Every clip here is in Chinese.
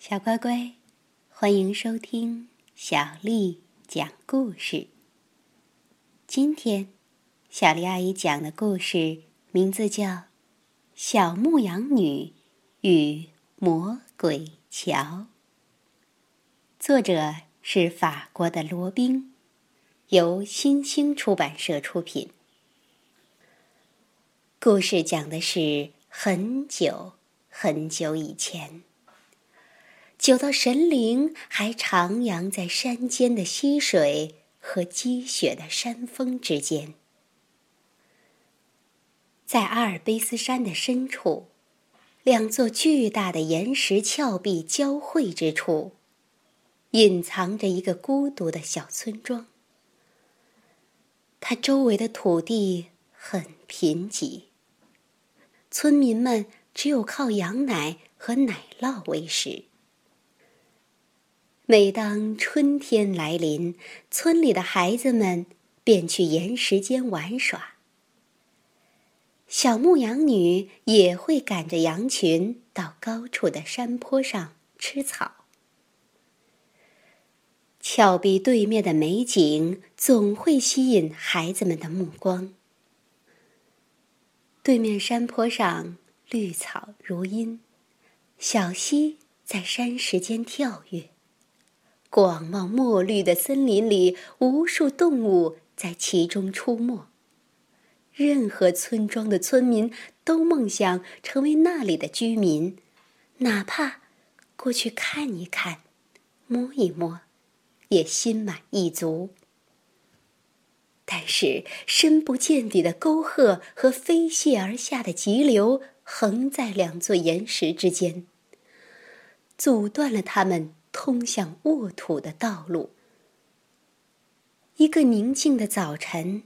小乖乖，欢迎收听小丽讲故事。今天，小丽阿姨讲的故事名字叫《小牧羊女与魔鬼桥》，作者是法国的罗宾，由新星出版社出品。故事讲的是很久很久以前。久到神灵还徜徉在山间的溪水和积雪的山峰之间，在阿尔卑斯山的深处，两座巨大的岩石峭壁交汇之处，隐藏着一个孤独的小村庄。它周围的土地很贫瘠，村民们只有靠羊奶和奶酪为食。每当春天来临，村里的孩子们便去岩石间玩耍。小牧羊女也会赶着羊群到高处的山坡上吃草。峭壁对面的美景总会吸引孩子们的目光。对面山坡上绿草如茵，小溪在山石间跳跃。广袤墨绿的森林里，无数动物在其中出没。任何村庄的村民都梦想成为那里的居民，哪怕过去看一看、摸一摸，也心满意足。但是，深不见底的沟壑和飞泻而下的急流，横在两座岩石之间，阻断了他们。通向沃土的道路。一个宁静的早晨，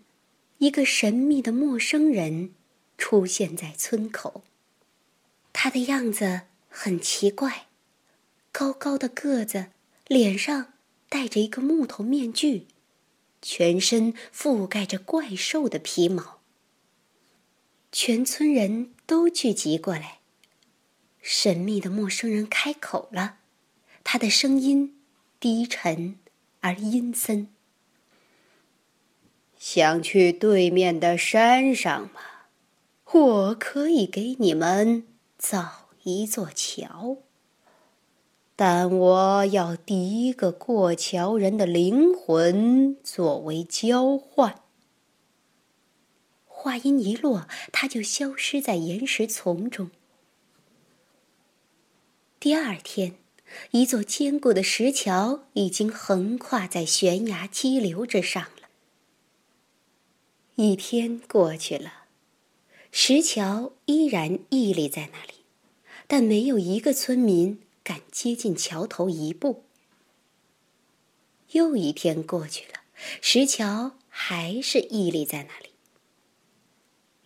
一个神秘的陌生人出现在村口。他的样子很奇怪，高高的个子，脸上戴着一个木头面具，全身覆盖着怪兽的皮毛。全村人都聚集过来。神秘的陌生人开口了。他的声音低沉而阴森。想去对面的山上吗？我可以给你们造一座桥，但我要第一个过桥人的灵魂作为交换。话音一落，他就消失在岩石丛中。第二天。一座坚固的石桥已经横跨在悬崖激流之上了。一天过去了，石桥依然屹立在那里，但没有一个村民敢接近桥头一步。又一天过去了，石桥还是屹立在那里。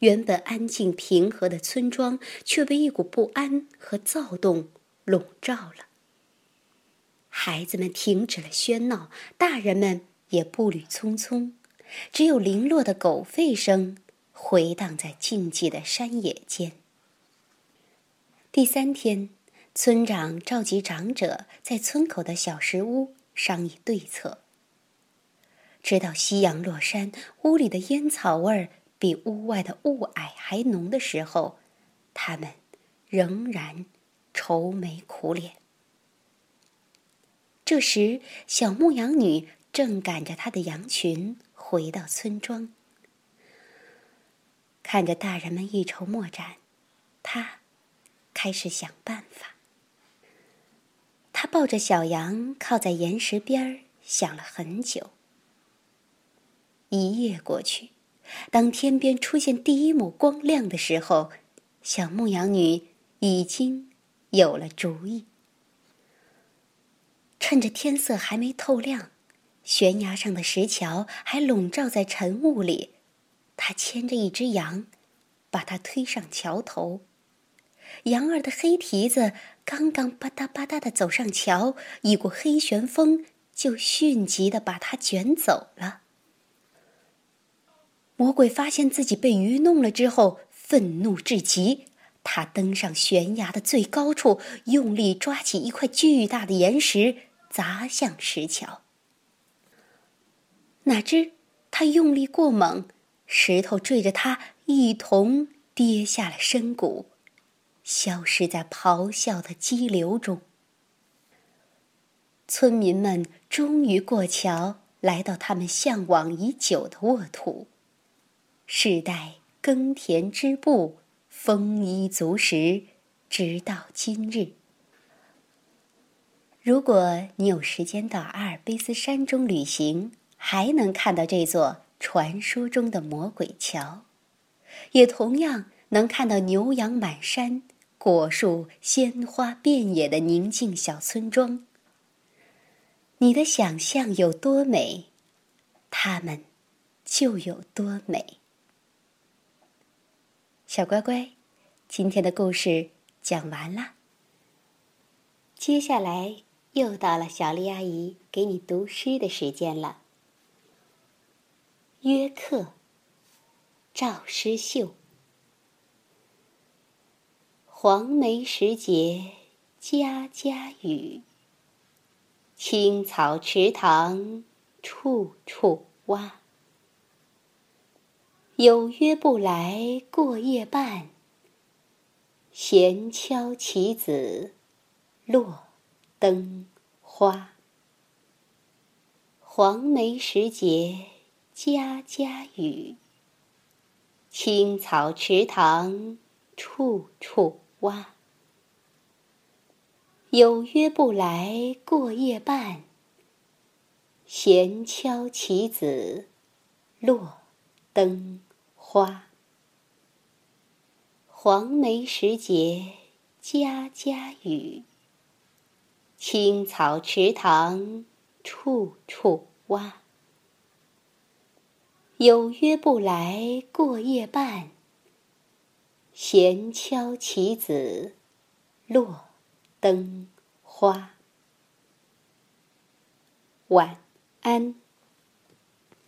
原本安静平和的村庄却被一股不安和躁动笼罩了。孩子们停止了喧闹，大人们也步履匆匆，只有零落的狗吠声回荡在静寂的山野间。第三天，村长召集长者在村口的小石屋商议对策。直到夕阳落山，屋里的烟草味儿比屋外的雾霭还浓的时候，他们仍然愁眉苦脸。这时，小牧羊女正赶着她的羊群回到村庄，看着大人们一筹莫展，她开始想办法。她抱着小羊靠在岩石边儿，想了很久。一夜过去，当天边出现第一抹光亮的时候，小牧羊女已经有了主意。趁着天色还没透亮，悬崖上的石桥还笼罩在晨雾里，他牵着一只羊，把它推上桥头。羊儿的黑蹄子刚刚吧嗒吧嗒的走上桥，一股黑旋风就迅疾的把它卷走了。魔鬼发现自己被愚弄了之后，愤怒至极，他登上悬崖的最高处，用力抓起一块巨大的岩石，砸向石桥。哪知他用力过猛，石头坠着他一同跌下了深谷，消失在咆哮的激流中。村民们终于过桥，来到他们向往已久的沃土，世代耕田织布，丰衣足食，直到今日。如果你有时间到阿尔卑斯山中旅行，还能看到这座传说中的魔鬼桥，也同样能看到牛羊满山、果树鲜花遍野的宁静小村庄。你的想象有多美，他们就有多美。小乖乖，今天的故事讲完了。接下来又到了小丽阿姨给你读诗的时间了。约客，赵师秀。黄梅时节，家家雨。青草池塘，处处蛙。有约不来过夜半，闲敲棋子，落灯花。黄梅时节。家家雨，青草池塘，处处蛙。有约不来过夜半，闲敲棋子，落灯花。黄梅时节，家家雨，青草池塘，处处蛙。有约不来过夜半，闲敲棋子，落灯花。晚安。